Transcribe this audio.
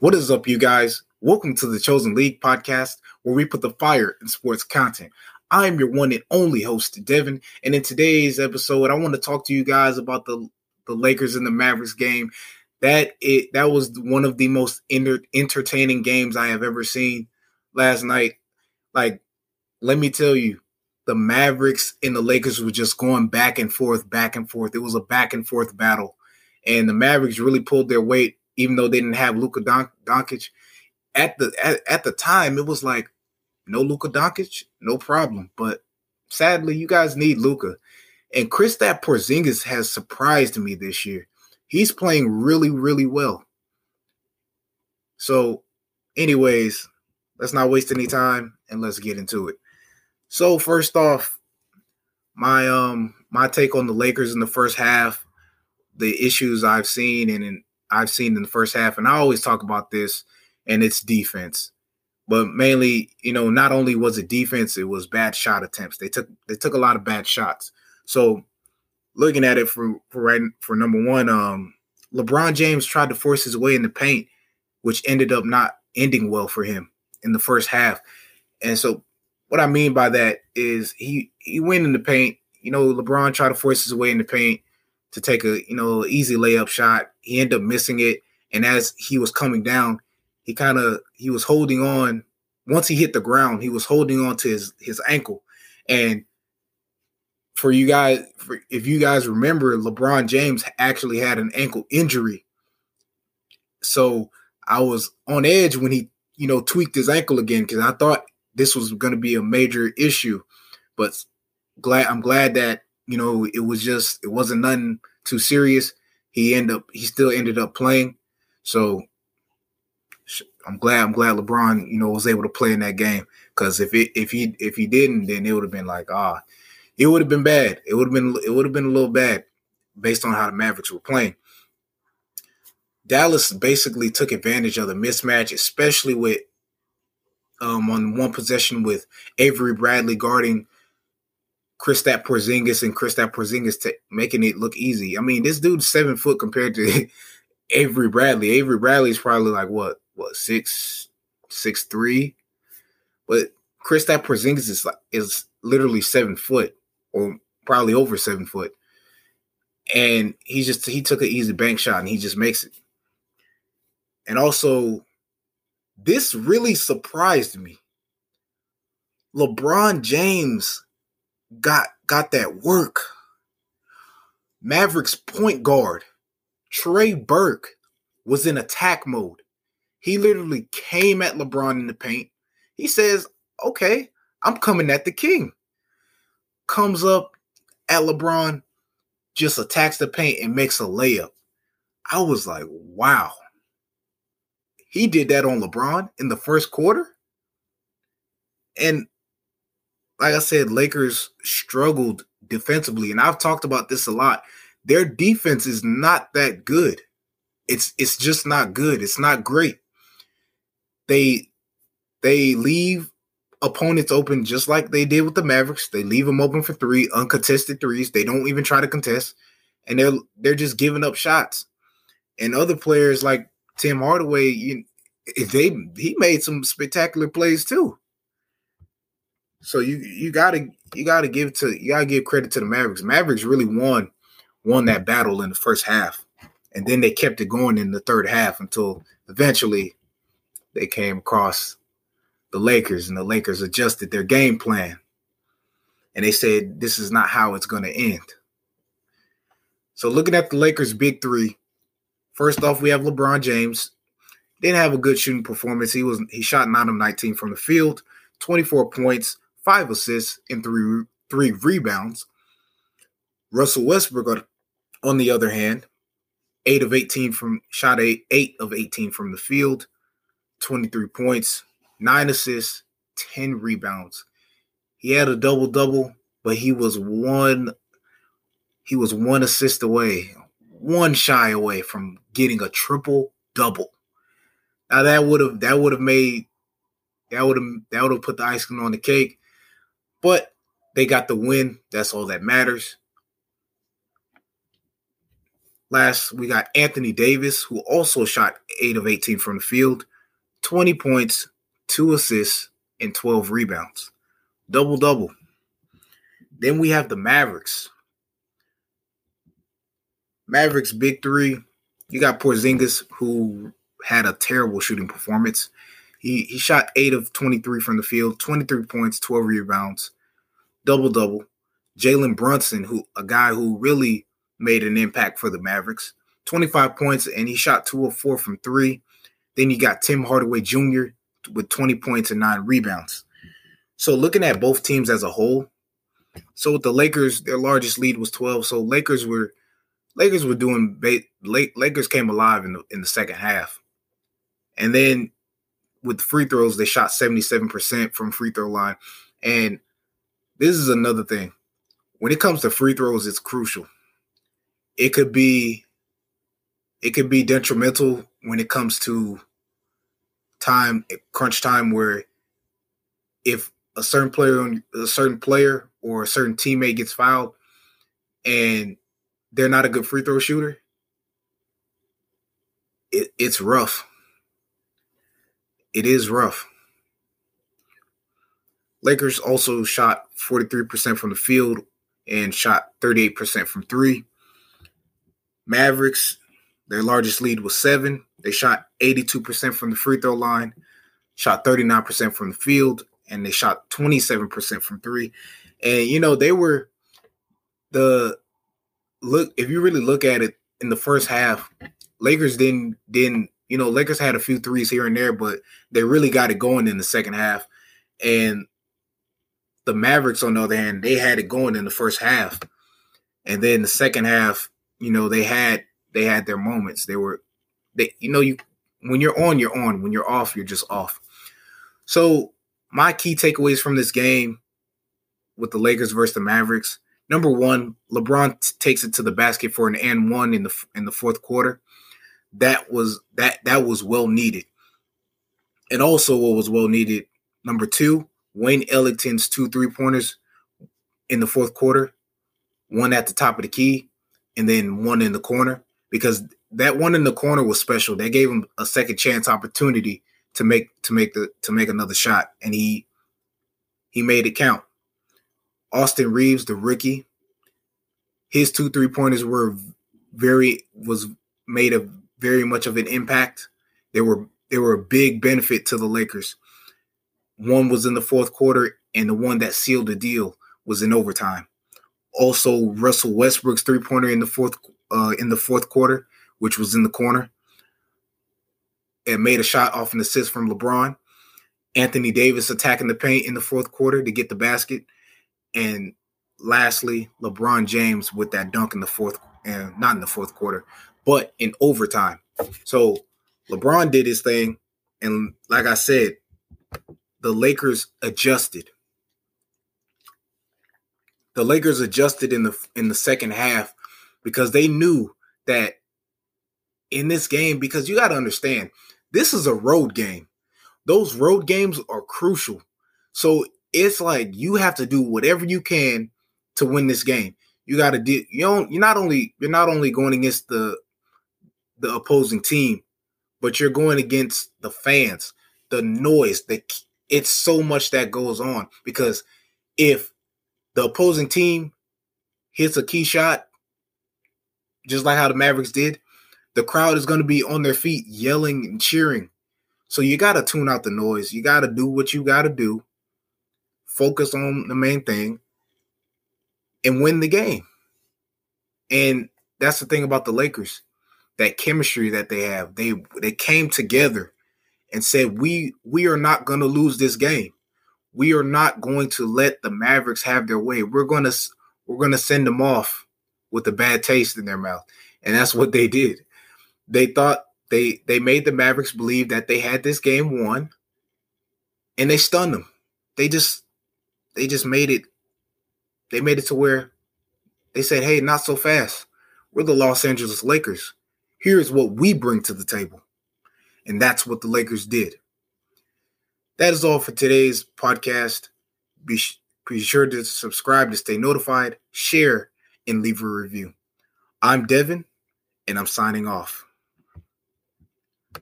What is up, you guys? Welcome to the Chosen League podcast, where we put the fire in sports content. I am your one and only host, Devin, and in today's episode, I want to talk to you guys about the the Lakers and the Mavericks game. That it that was one of the most entertaining games I have ever seen last night. Like, let me tell you, the Mavericks and the Lakers were just going back and forth, back and forth. It was a back and forth battle, and the Mavericks really pulled their weight even though they didn't have Luka Don- Doncic. At the at, at the time, it was like no Luka Doncic, no problem. But sadly, you guys need Luka. And Kristaps Porzingis has surprised me this year. He's playing really, really well. So, anyways, let's not waste any time and let's get into it. So, first off, my um my take on the Lakers in the first half, the issues I've seen and in, I've seen in the first half, and I always talk about this, and it's defense. But mainly, you know, not only was it defense, it was bad shot attempts. They took they took a lot of bad shots. So looking at it for for right for number one, um, LeBron James tried to force his way in the paint, which ended up not ending well for him in the first half. And so what I mean by that is he he went in the paint. You know, LeBron tried to force his way in the paint to take a you know easy layup shot. He ended up missing it, and as he was coming down, he kind of he was holding on. Once he hit the ground, he was holding on to his his ankle, and for you guys, for, if you guys remember, LeBron James actually had an ankle injury. So I was on edge when he, you know, tweaked his ankle again because I thought this was going to be a major issue. But glad I'm glad that you know, it was just it wasn't nothing too serious. He ended up he still ended up playing. So I'm glad I'm glad LeBron, you know, was able to play in that game. Cause if it if he if he didn't, then it would have been like, ah, it would have been bad. It would have been it would have been a little bad based on how the Mavericks were playing. Dallas basically took advantage of the mismatch, especially with um, on one possession with Avery Bradley guarding Kristaps Porzingis and Kristaps Porzingis t- making it look easy. I mean, this dude's seven foot compared to Avery Bradley. Avery Bradley is probably like what, what six, six three, but Kristaps Porzingis is like is literally seven foot or probably over seven foot, and he just he took an easy bank shot and he just makes it. And also, this really surprised me. LeBron James got got that work. Mavericks point guard Trey Burke was in attack mode. He literally came at LeBron in the paint. He says, "Okay, I'm coming at the king." Comes up at LeBron, just attacks the paint and makes a layup. I was like, "Wow." He did that on LeBron in the first quarter. And like I said, Lakers struggled defensively, and I've talked about this a lot. Their defense is not that good. It's it's just not good. It's not great. They they leave opponents open just like they did with the Mavericks. They leave them open for three uncontested threes. They don't even try to contest, and they're they're just giving up shots. And other players like Tim Hardaway, you, they he made some spectacular plays too. So you you gotta you gotta give to you gotta give credit to the Mavericks. Mavericks really won won that battle in the first half, and then they kept it going in the third half until eventually they came across the Lakers, and the Lakers adjusted their game plan, and they said this is not how it's going to end. So looking at the Lakers' big three, first off we have LeBron James. Didn't have a good shooting performance. He was he shot nine of nineteen from the field, twenty four points five assists, and three three rebounds. Russell Westbrook, on the other hand, eight of 18 from shot eight, eight of 18 from the field, 23 points, nine assists, 10 rebounds. He had a double double, but he was one he was one assist away, one shy away from getting a triple double. Now that would have that would have made that would have that would have put the icing on the cake. But they got the win. That's all that matters. Last, we got Anthony Davis, who also shot 8 of 18 from the field, 20 points, 2 assists, and 12 rebounds. Double double. Then we have the Mavericks. Mavericks big three. You got Porzingis, who had a terrible shooting performance. He he shot eight of 23 from the field, 23 points, 12 rebounds, double double. Jalen Brunson, who a guy who really made an impact for the Mavericks, 25 points, and he shot two of four from three. Then you got Tim Hardaway Jr. with 20 points and nine rebounds. So looking at both teams as a whole, so with the Lakers, their largest lead was 12. So Lakers were Lakers were doing late Lakers came alive in the in the second half. And then with free throws, they shot 77% from free throw line. And this is another thing. When it comes to free throws, it's crucial. It could be it could be detrimental when it comes to time crunch time where if a certain player on a certain player or a certain teammate gets fouled and they're not a good free throw shooter, it, it's rough. It is rough. Lakers also shot 43% from the field and shot 38% from three. Mavericks, their largest lead was seven. They shot 82% from the free throw line, shot 39% from the field, and they shot 27% from three. And you know, they were the look if you really look at it in the first half, Lakers didn't didn't you know, Lakers had a few threes here and there, but they really got it going in the second half. And the Mavericks, on the other hand, they had it going in the first half. And then the second half, you know, they had they had their moments. They were they you know, you when you're on, you're on. When you're off, you're just off. So my key takeaways from this game with the Lakers versus the Mavericks. Number one, LeBron t- takes it to the basket for an and one in the in the fourth quarter. That was that that was well needed. And also what was well needed, number two, Wayne Ellington's two three pointers in the fourth quarter, one at the top of the key, and then one in the corner. Because that one in the corner was special. That gave him a second chance opportunity to make to make the to make another shot, and he he made it count. Austin Reaves, the rookie, his two three pointers were very was made a very much of an impact. They were they were a big benefit to the Lakers. One was in the fourth quarter, and the one that sealed the deal was in overtime. Also, Russell Westbrook's three pointer in the fourth uh, in the fourth quarter, which was in the corner, and made a shot off an assist from LeBron. Anthony Davis attacking the paint in the fourth quarter to get the basket, and lastly, LeBron James with that dunk in the fourth, and not in the fourth quarter, but in overtime. So LeBron did his thing, and like I said, the Lakers adjusted. The Lakers adjusted in the in the second half because they knew that in this game because you got to understand this is a road game. Those road games are crucial. So it's like you have to do whatever you can to win this game. You got to do you don't you're not only you're not only going against the the opposing team, but you're going against the fans, the noise, the it's so much that goes on because if the opposing team hits a key shot, just like how the Mavericks did, the crowd is going to be on their feet yelling and cheering. So you got to tune out the noise. You got to do what you got to do. Focus on the main thing and win the game. And that's the thing about the Lakers that chemistry that they have. They they came together and said we we are not going to lose this game. We are not going to let the Mavericks have their way. We're going to we're going to send them off with a bad taste in their mouth. And that's what they did. They thought they they made the Mavericks believe that they had this game won and they stunned them. They just they just made it they made it to where they said, "Hey, not so fast. We're the Los Angeles Lakers here's what we bring to the table. And that's what the Lakers did. That is all for today's podcast. Be, be sure to subscribe to stay notified, share, and leave a review. I'm Devin, and I'm signing off.